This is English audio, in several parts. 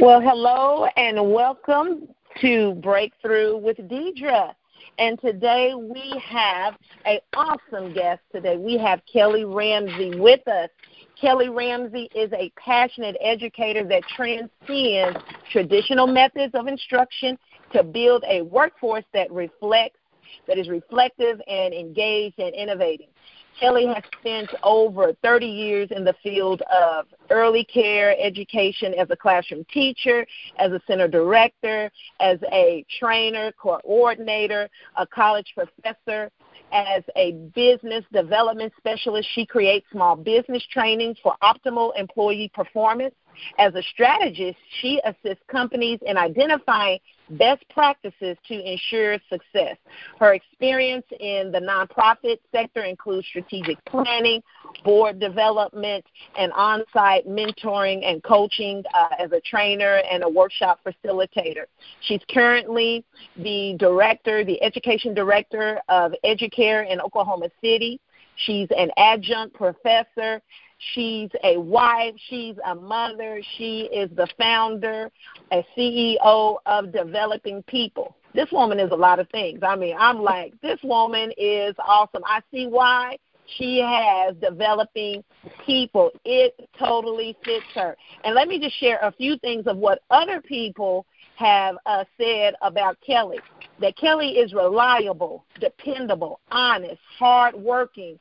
Well, hello and welcome to Breakthrough with Deidre. And today we have an awesome guest today. We have Kelly Ramsey with us. Kelly Ramsey is a passionate educator that transcends traditional methods of instruction to build a workforce that reflects that is reflective and engaged and innovating. Kelly has spent over 30 years in the field of early care education as a classroom teacher, as a center director, as a trainer, coordinator, a college professor, as a business development specialist. She creates small business training for optimal employee performance. As a strategist, she assists companies in identifying best practices to ensure success. Her experience in the nonprofit sector includes strategic planning, board development, and on site mentoring and coaching uh, as a trainer and a workshop facilitator. She's currently the director, the education director of Educare in Oklahoma City. She's an adjunct professor She's a wife. She's a mother. She is the founder, a CEO of Developing People. This woman is a lot of things. I mean, I'm like, this woman is awesome. I see why she has developing people. It totally fits her. And let me just share a few things of what other people have uh, said about Kelly. That Kelly is reliable, dependable, honest, hardworking,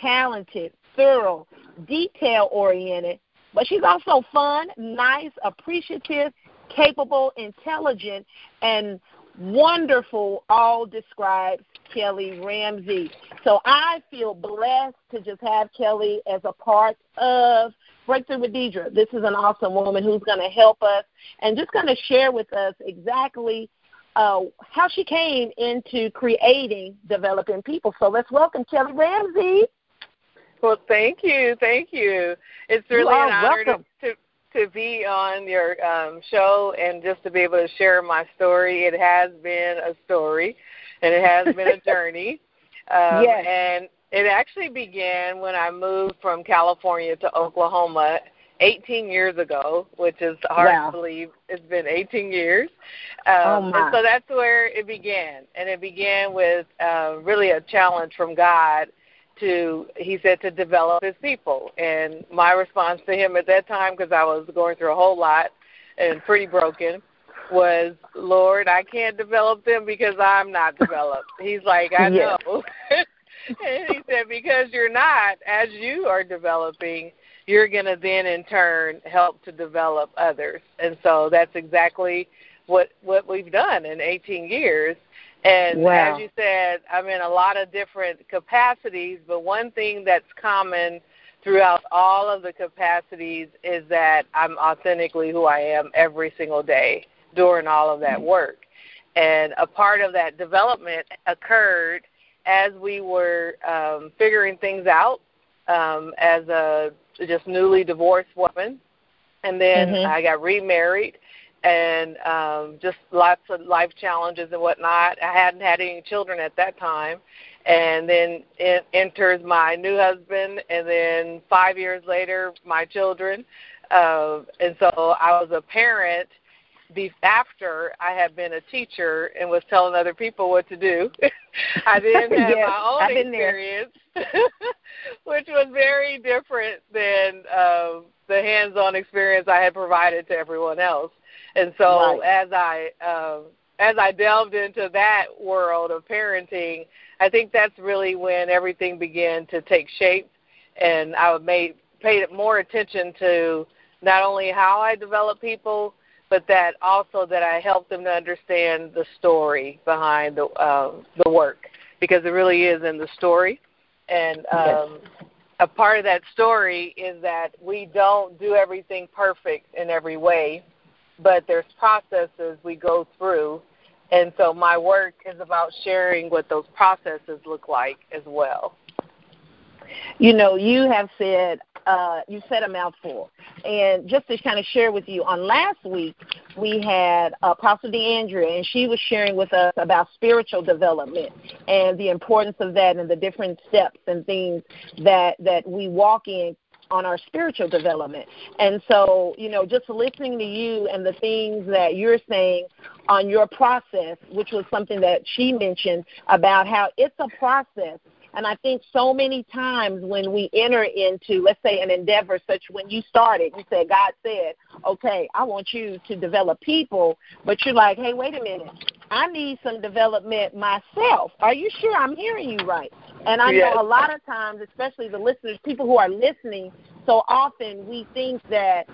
talented, thorough, detail oriented, but she's also fun, nice, appreciative, capable, intelligent, and wonderful all describes Kelly Ramsey. So I feel blessed to just have Kelly as a part of Breakthrough with Deidre. This is an awesome woman who's going to help us and just going to share with us exactly uh, how she came into creating developing people. So let's welcome Kelly Ramsey. Well, thank you, thank you. It's really an honor to, to to be on your um, show and just to be able to share my story. It has been a story, and it has been a journey. Um, yes. And it actually began when I moved from California to Oklahoma 18 years ago, which is hard wow. to believe. It's been 18 years. Um, oh my. And so that's where it began. And it began with uh, really a challenge from God to he said to develop his people and my response to him at that time because i was going through a whole lot and pretty broken was lord i can't develop them because i'm not developed he's like i know and he said because you're not as you are developing you're going to then in turn help to develop others and so that's exactly what what we've done in 18 years and wow. as you said, I'm in a lot of different capacities, but one thing that's common throughout all of the capacities is that I'm authentically who I am every single day during all of that work. And a part of that development occurred as we were um, figuring things out um, as a just newly divorced woman. And then mm-hmm. I got remarried and um, just lots of life challenges and whatnot. I hadn't had any children at that time, and then it enters my new husband, and then five years later, my children. Uh, and so I was a parent be- after I had been a teacher and was telling other people what to do. I then had yes, my own experience, which was very different than uh, the hands-on experience I had provided to everyone else. And so right. as I um, as I delved into that world of parenting, I think that's really when everything began to take shape, and I made paid more attention to not only how I develop people, but that also that I help them to understand the story behind the uh, the work because it really is in the story, and um, yes. a part of that story is that we don't do everything perfect in every way but there's processes we go through. And so my work is about sharing what those processes look like as well. You know, you have said uh, you said a mouthful, and just to kind of share with you, on last week we had Apostle DeAndrea, and she was sharing with us about spiritual development and the importance of that, and the different steps and things that that we walk in on our spiritual development. And so, you know, just listening to you and the things that you're saying on your process, which was something that she mentioned about how it's a process. And I think so many times when we enter into, let's say, an endeavor such when you started, you said, God said, okay, I want you to develop people, but you're like, hey, wait a minute. I need some development myself. Are you sure I'm hearing you right? And I yes. know a lot of times, especially the listeners, people who are listening, so often we think that,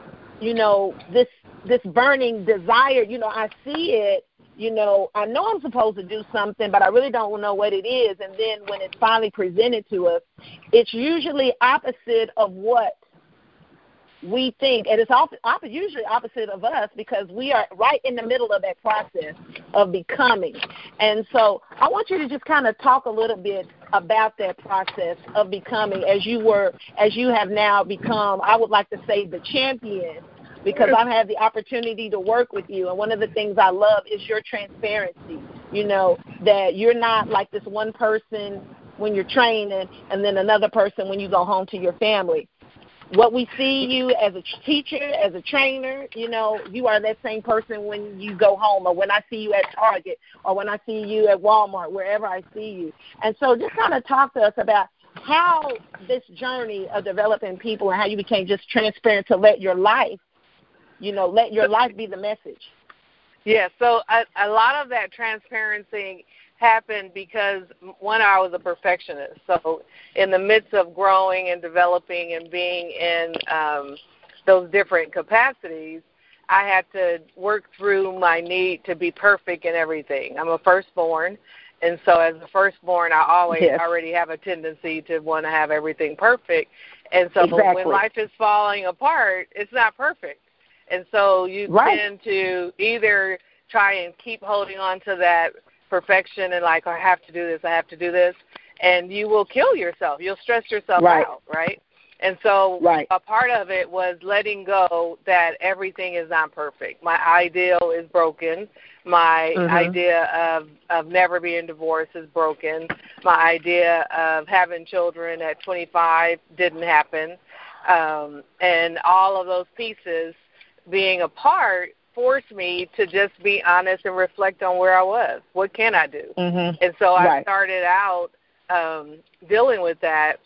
you know, this this burning desire, you know, I see it you know, I know I'm supposed to do something, but I really don't know what it is. And then when it's finally presented to us, it's usually opposite of what we think, and it's op- op- usually opposite of us because we are right in the middle of that process of becoming. And so I want you to just kind of talk a little bit about that process of becoming as you were, as you have now become, I would like to say, the champion because I've had the opportunity to work with you. And one of the things I love is your transparency. You know, that you're not like this one person when you're training and then another person when you go home to your family. What we see you as a teacher, as a trainer, you know, you are that same person when you go home or when I see you at Target or when I see you at Walmart, wherever I see you. And so just kind of talk to us about how this journey of developing people and how you became just transparent to let your life you know, let your life be the message. Yeah, so a, a lot of that transparency happened because one, I was a perfectionist. So in the midst of growing and developing and being in um, those different capacities, I had to work through my need to be perfect in everything. I'm a firstborn, and so as a firstborn, I always yes. already have a tendency to want to have everything perfect. And so exactly. when life is falling apart, it's not perfect. And so you right. tend to either try and keep holding on to that perfection and like I have to do this, I have to do this, and you will kill yourself. You'll stress yourself right. out, right? And so right. a part of it was letting go that everything is not perfect. My ideal is broken. My mm-hmm. idea of of never being divorced is broken. My idea of having children at 25 didn't happen. Um, and all of those pieces being apart forced me to just be honest and reflect on where I was. What can I do? Mm-hmm. And so right. I started out um, dealing with that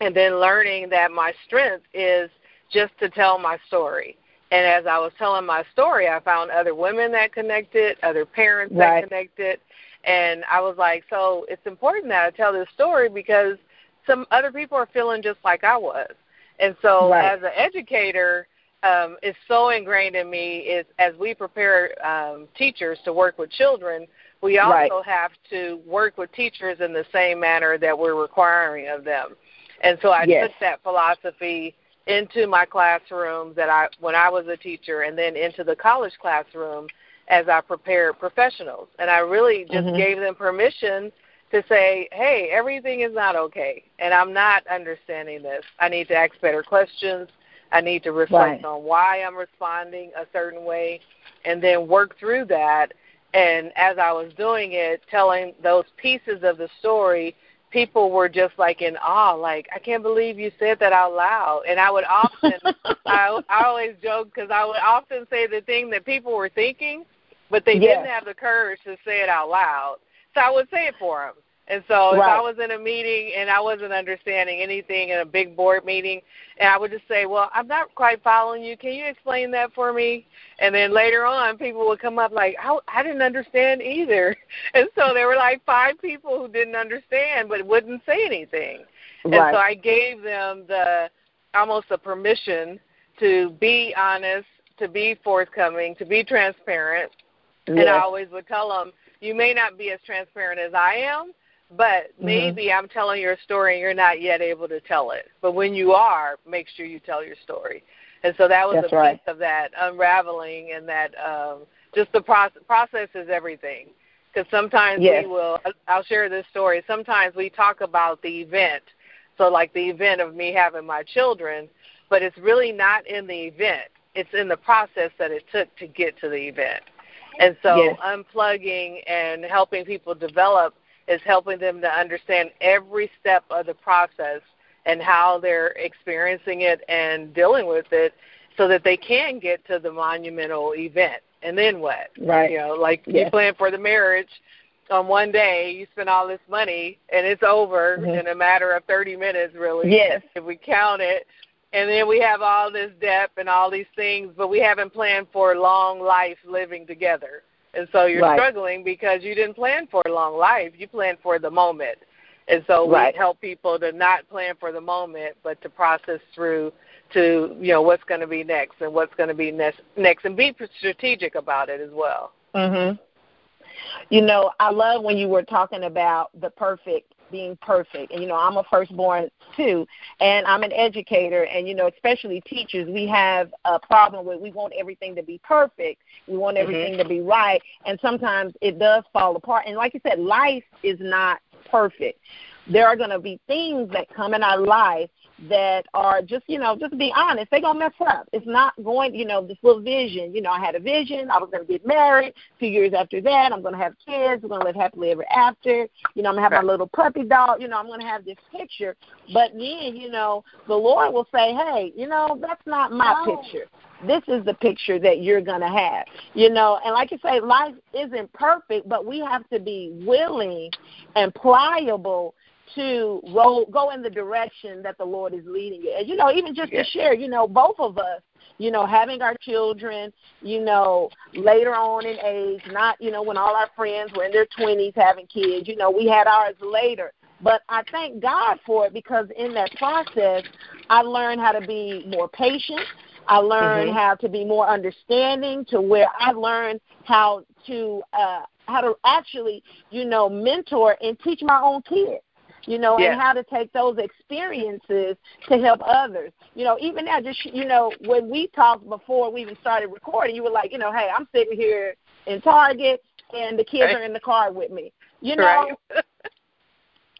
and then learning that my strength is just to tell my story. And as I was telling my story, I found other women that connected, other parents right. that connected. And I was like, so it's important that I tell this story because some other people are feeling just like I was. And so right. as an educator, um, is so ingrained in me is as we prepare um, teachers to work with children, we also right. have to work with teachers in the same manner that we're requiring of them. And so I yes. took that philosophy into my classroom that I when I was a teacher and then into the college classroom as I prepared professionals. And I really just mm-hmm. gave them permission to say, hey, everything is not okay, and I'm not understanding this. I need to ask better questions. I need to reflect right. on why I'm responding a certain way and then work through that. And as I was doing it, telling those pieces of the story, people were just like in awe, like, I can't believe you said that out loud. And I would often, I, I always joke because I would often say the thing that people were thinking, but they yes. didn't have the courage to say it out loud. So I would say it for them. And so if right. I was in a meeting and I wasn't understanding anything in a big board meeting, and I would just say, "Well, I'm not quite following you. Can you explain that for me?" And then later on, people would come up like, "I, I didn't understand either." And so there were like five people who didn't understand but wouldn't say anything. Right. And so I gave them the almost a permission to be honest, to be forthcoming, to be transparent. Yes. And I always would tell them, "You may not be as transparent as I am." But mm-hmm. maybe mm-hmm. I'm telling your story and you're not yet able to tell it. But when you are, make sure you tell your story. And so that was That's a right. piece of that unraveling and that um, just the process, process is everything. Because sometimes yes. we will, I'll share this story. Sometimes we talk about the event. So, like the event of me having my children, but it's really not in the event. It's in the process that it took to get to the event. And so, yes. unplugging and helping people develop is helping them to understand every step of the process and how they're experiencing it and dealing with it so that they can get to the monumental event. And then what? Right. You know, like Yeah. you plan for the marriage on one day, you spend all this money and it's over Mhm. in a matter of 30 minutes really Yes. if we count it. And then we have all this debt and all these things, but we haven't planned for long life living together. And so you're Right. struggling because you didn't plan for a long life. You planned for the moment. And so we Right. help people to not plan for the moment, but to process through to, you know, what's going to be next and what's going to be next, next and be strategic about it as well. Mhm. You know, I love when you were talking about the perfect being perfect. And you know, I'm a firstborn too, and I'm an educator and you know, especially teachers, we have a problem with we want everything to be perfect. We want mm-hmm. everything to be right, and sometimes it does fall apart. And like you said, life is not perfect. There are going to be things that come in our life that are just, you know, just to be honest, they're gonna mess up. It's not going, you know, this little vision. You know, I had a vision. I was gonna get married. Two years after that, I'm gonna have kids. We're gonna live happily ever after. You know, I'm gonna have Right. my little puppy dog. You know, I'm gonna have this picture. But then, you know, the Lord will say, hey, you know, that's not my No. picture. This is the picture that you're gonna have. You know, and like you say, life isn't perfect, but we have to be willing and pliable to roll, go in the direction that the Lord is leading you. And you know, even just to share, you know, both of us, you know, having our children, you know, later on in age, not, you know, when all our friends were in their twenties having kids, you know, we had ours later. But I thank God for it because in that process, I learned how to be more patient. I learned Mhm. how to be more understanding to where I learned how to uh how to actually, you know, mentor and teach my own kids you know, and how to take those experiences to help others. You know, even now, just you know, when we talked before we even started recording, you were like, you know, hey, I'm sitting here in Target and the kids Right. are in the car with me. You know, right?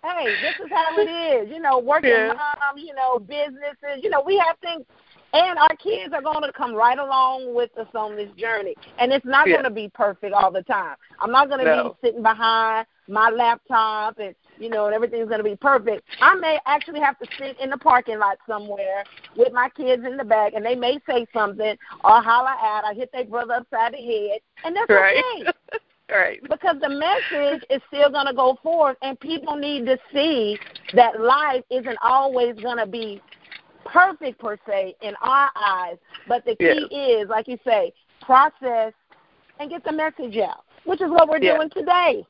hey, this is how it is. You know, working Yeah. moms, you know, businesses. You know, we have things, and our kids are going to come right along with us on this journey. And it's not Yeah. going to be perfect all the time. I'm not going to No. be sitting behind my laptop and you know, and everything's going to be perfect. I may actually have to sit in the parking lot somewhere with my kids in the back, and they may say something or holler at, or hit their brother upside the head, and that's right. okay right. because the message is still going to go forth, and people need to see that life isn't always going to be perfect per se in our eyes, but the key is, like you say, process and get the message out, which is what we're Yeah. doing today.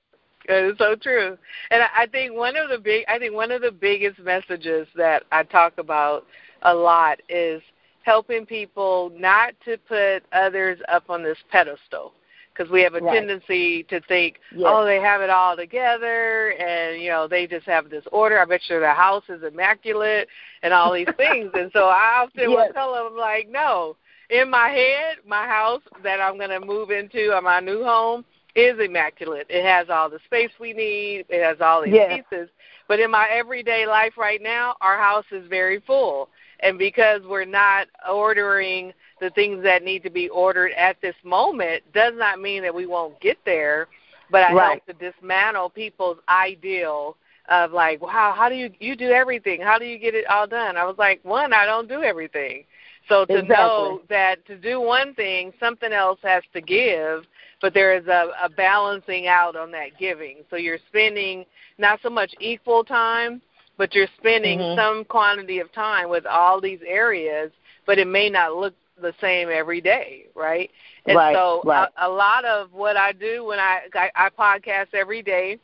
That is so true. And I I think one of the big I think one of the biggest messages that I talk about a lot is helping people not to put others up on this pedestal because we have a Right. tendency to think, Yes. oh, they have it all together, and you know they just have this order. I bet you their house is immaculate and all these things. and so I often will tell them like, no, in my head, my house that I'm going to move into, or my new home, is immaculate. It has all the space we need. It has all these Yes. pieces. But in my everyday life right now, our house is very full. And because we're not ordering the things that need to be ordered at this moment, does not mean that we won't get there. But I Right. help to dismantle people's ideal of like, wow, how do you you do everything? How do you get it all done? I was like, one, I don't do everything. So to Exactly. know that to do one thing, something else has to give, but there is a, a balancing out on that giving. So you're spending not so much equal time, but you're spending Mhm. some quantity of time with all these areas, but it may not look the same every day, right? And Right, so right. A, a lot of what I do when I I, I podcast every day,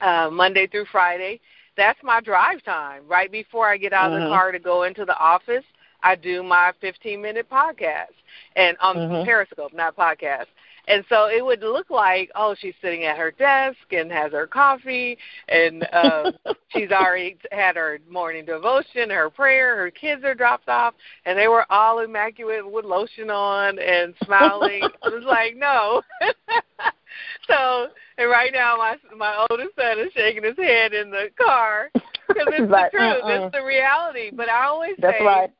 uh, Monday through Friday, that's my drive time. Right before I get out of Mhm. the car to go into the office, I do my 15 minute podcast and on Mhm. Periscope, not podcast. And so it would look like, oh, she's sitting at her desk and has her coffee, and uh, she's already had her morning devotion, her prayer, her kids are dropped off, and they were all immaculate with lotion on and smiling. I was like, no. so, and right now my my oldest son is shaking his head in the car because it's Like, the truth, uh-uh. it's the reality. But I always That's say, right.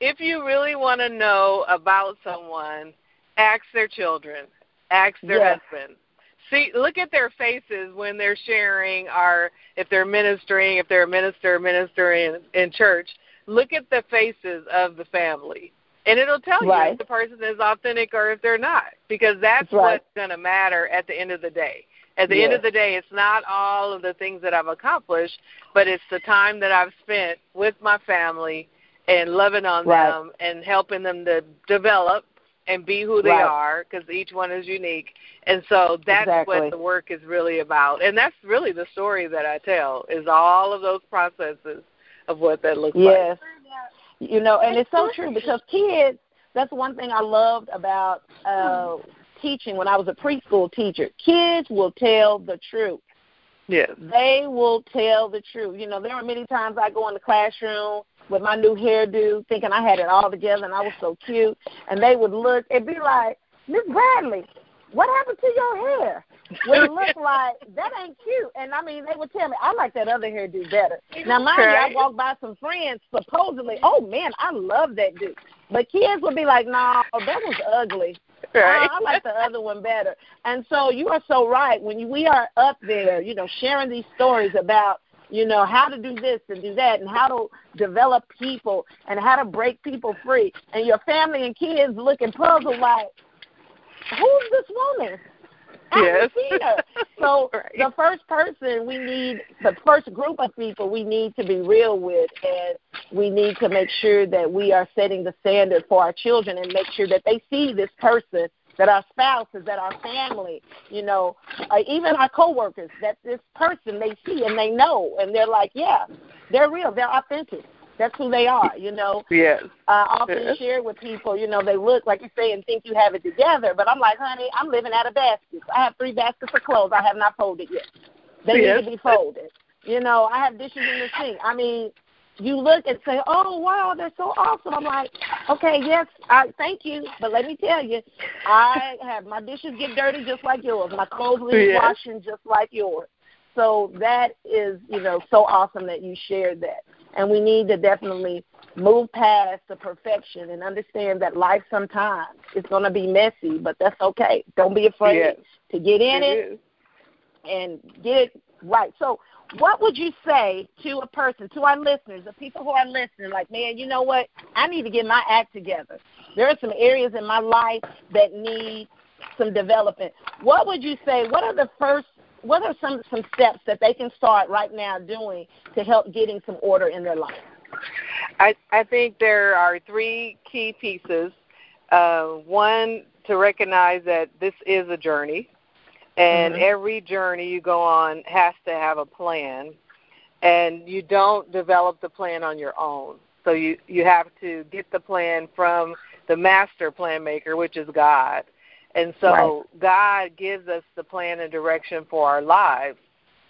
if you really want to know about someone, ask their children, ask their Yes. husband, see look at their faces when they're sharing or if they're ministering if they're a minister ministering in, in church look at the faces of the family and it'll tell right. you if the person is authentic or if they're not because that's, right. what's going to matter at the end of the day at the yes. end of the day it's not all of the things that i've accomplished but it's the time that i've spent with my family and loving on right. them and helping them to develop and be who they right. are because each one is unique. And so that's exactly. what the work is really about. And that's really the story that i tell is all of those processes of what that looks yes. like you know and it's so true because kids that's one thing i loved about uh teaching when i was a preschool teacher. Kids will tell the truth. Yes. They will tell the truth. You know there are many times i go in the classroom with my new hairdo, thinking I had it all together and I was so cute. And they would look and be like, Miss Bradley, what happened to your hair? Would it look like that ain't cute. And I mean, they would tell me I like that other hairdo better. Now, mind right. you, I walk by some friends supposedly, oh man, I love that dude. But kids would be like, no, that was ugly. Oh, right. I, I like the other one better. And so you are so right. When you, we are up there, you know, sharing these stories about you know how to do this and do that and how to develop people and how to break people free and your family and kids looking puzzled like who's this woman I yes. seen her. So right. the first person we need, the first group of people we need to be real with, and we need to make sure that we are setting the standard for our children and make sure that they see this person that our spouses, that our family, you know, uh, even our coworkers, that this person they see and they know, and they're like, yeah, they're real, they're authentic. That's who they are, you know. Yes. I often yes. share with people, you know, they look like you say and think you have it together, but I'm like, honey, I'm living out of baskets. I have three baskets of clothes I have not folded yet. They yes. need to be folded. You know, I have dishes in the sink. I mean, you look and say, "Oh wow, they're so awesome." I'm like, "Okay, yes, I thank you, but let me tell you, I have my dishes get dirty just like yours. My clothes need yes. washing just like yours." So that is, you know, so awesome that you shared that. And we need to definitely move past the perfection and understand that life sometimes is going to be messy, but that's okay. Don't be afraid yes. to get in it, it and get it right. So what would you say to a person, to our listeners, the people who are listening, like, man, you know what? I need to get my act together. There are some areas in my life that need some development. What would you say? What are the first what are some some steps that they can start right now doing to help getting some order in their life? I I think there are three key pieces. Uh, one to recognize that this is a journey, and Mhm. every journey you go on has to have a plan, and you don't develop the plan on your own. So you you have to get the plan from the master plan maker, which is God. And so Right. God gives us the plan and direction for our lives.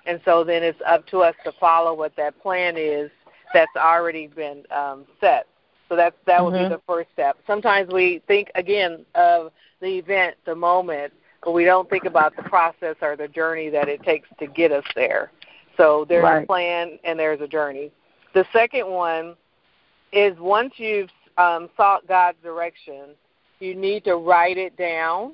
And so then it's up to us to follow what that plan is that's already been um, set. So that's that would Mhm. be the first step. Sometimes we think again of the event, the moment, but we don't think about the process or the journey that it takes to get us there. So there's Right. a plan and there's a journey. The second one is once you've um, sought God's direction, you need to write it down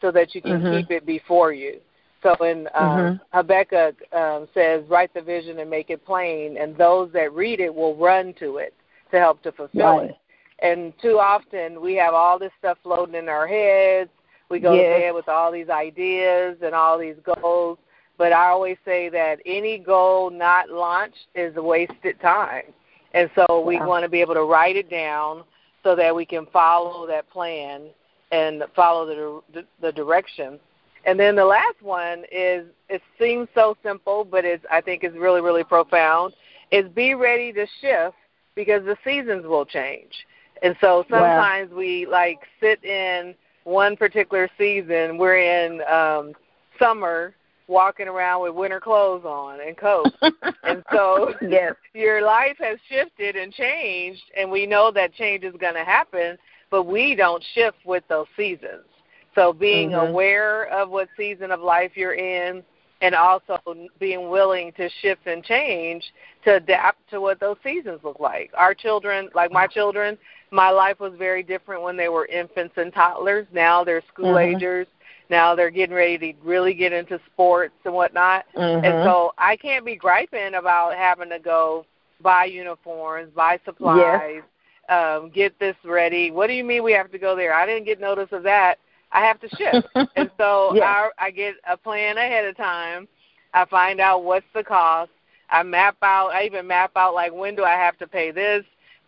so that you can Mhm. keep it before you. So in um, Mhm. Habakkuk um, says, "Write the vision and make it plain, and those that read it will run to it to help to fulfill Right. it." And too often we have all this stuff floating in our heads. We go Yes. bed with all these ideas and all these goals. But I always say that any goal not launched is a wasted time. And so we Wow. want to be able to write it down so that we can follow that plan and follow the the, the direction. And then the last one is it seems so simple, but it's I think is really really profound. Is be ready to shift because the seasons will change. And so Wow. sometimes we like sit in one particular season. We're in um summer walking around with winter clothes on and coats. and so yes. your life has shifted and changed and we know that change is going to happen but we don't shift with those seasons so being Mhm. aware of what season of life you're in and also being willing to shift and change to adapt to what those seasons look like our children like my children my life was very different when they were infants and toddlers. Now they're school mm-hmm. agers. Now they're getting ready to really get into sports and whatnot. Mm-hmm. And so I can't be griping about having to go buy uniforms, buy supplies, um, get this ready. What do you mean we have to go there? I didn't get notice of that. I have to ship. and so yes. I, I get a plan ahead of time. I find out what's the cost. I map out. I even map out like when do I have to pay this?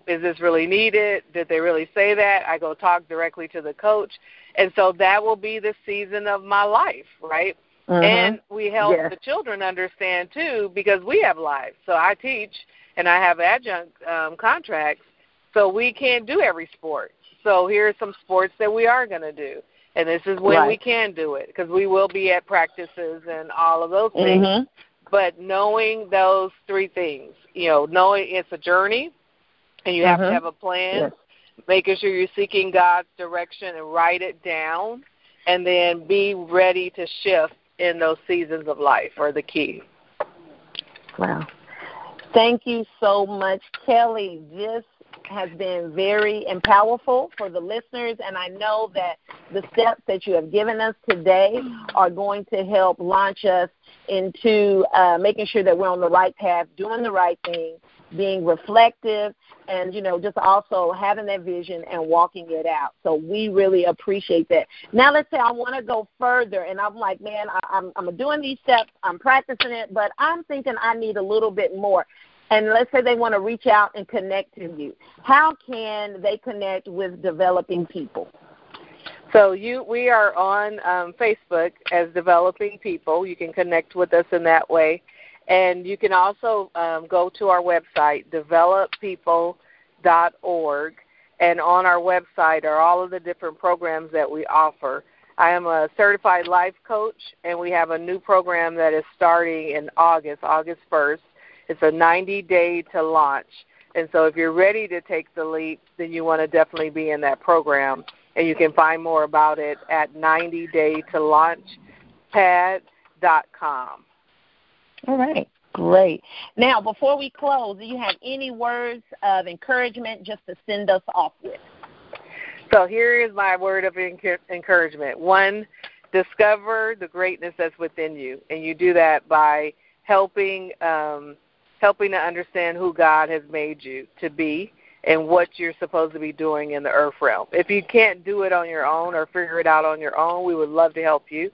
Is this really needed? Did they really say that? I go talk directly to the coach. And so that will be the season of my life, right? Mm-hmm. And we help yes. the children understand too because we have lives. So I teach and I have adjunct um, contracts, so we can't do every sport. So here are some sports that we are going to do, and this is when right. we can do it because we will be at practices and all of those things. Mm-hmm. But knowing those three things, you know, knowing it's a journey, and you have mm-hmm. to have a plan. Yes. Making sure you're seeking God's direction and write it down, and then be ready to shift in those seasons of life are the key. Wow. Thank you so much, Kelly. This has been very and powerful for the listeners, and I know that the steps that you have given us today are going to help launch us into uh, making sure that we're on the right path, doing the right thing, being reflective, and you know, just also having that vision and walking it out. So we really appreciate that. Now, let's say I want to go further, and I'm like, man, I, I'm I'm doing these steps, I'm practicing it, but I'm thinking I need a little bit more and let's say they want to reach out and connect to you, how can they connect with developing people? So you, we are on um, Facebook as Developing People. You can connect with us in that way, and you can also um, go to our website, developpeople.org, and on our website are all of the different programs that we offer. I am a certified life coach, and we have a new program that is starting in August, August 1st it's a 90 day to launch. And so if you're ready to take the leap, then you want to definitely be in that program. And you can find more about it at 90daytolaunchpad.com. All right. Great. Now, before we close, do you have any words of encouragement just to send us off with? So here is my word of encouragement. One, discover the greatness that's within you, and you do that by helping um, helping to understand who God has made you to be and what you're supposed to be doing in the earth realm. If you can't do it on your own or figure it out on your own, we would love to help you.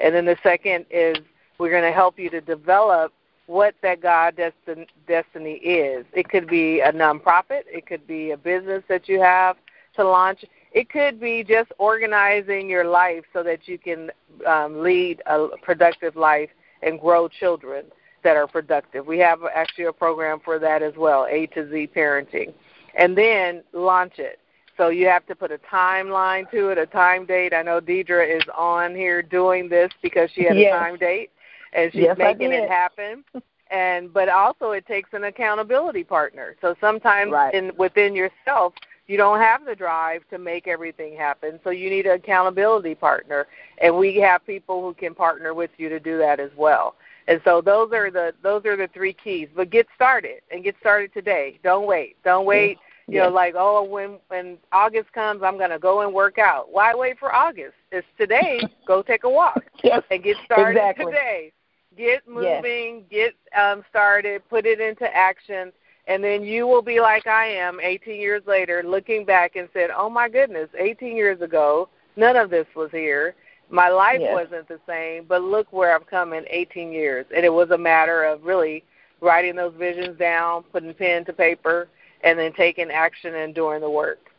And then the second is we're going to help you to develop what that God destin- destiny is. It could be a nonprofit, it could be a business that you have to launch. It could be just organizing your life so that you can um, lead a productive life and grow children that are productive. We have actually a program for that as well, A to Z parenting. And then launch it. So you have to put a timeline to it, a time date. I know Deidre is on here doing this because she had yes. a time date and she's yes, making it happen. And but also it takes an accountability partner. So sometimes right. in within yourself you don't have the drive to make everything happen. So you need an accountability partner. And we have people who can partner with you to do that as well. And so those are the those are the three keys. But get started and get started today. Don't wait. Don't wait. You yes. know, like oh, when when August comes, I'm going to go and work out. Why wait for August? It's today. go take a walk yes. and get started exactly. today. Get moving. Yes. Get um, started. Put it into action. And then you will be like I am 18 years later, looking back and said, "Oh my goodness, 18 years ago, none of this was here." My life yes. wasn't the same, but look where I've come in 18 years. And it was a matter of really writing those visions down, putting pen to paper, and then taking action and doing the work.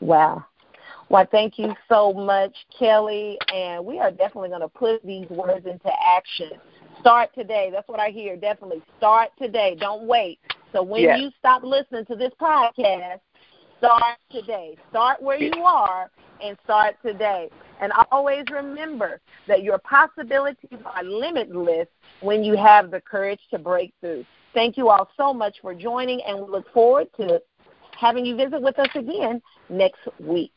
Wow. Well, thank you so much, Kelly. And we are definitely going to put these words into action. Start today. That's what I hear. Definitely start today. Don't wait. So when yes. you stop listening to this podcast, start today. Start where you are and start today. And always remember that your possibilities are limitless when you have the courage to break through. Thank you all so much for joining, and we look forward to having you visit with us again next week.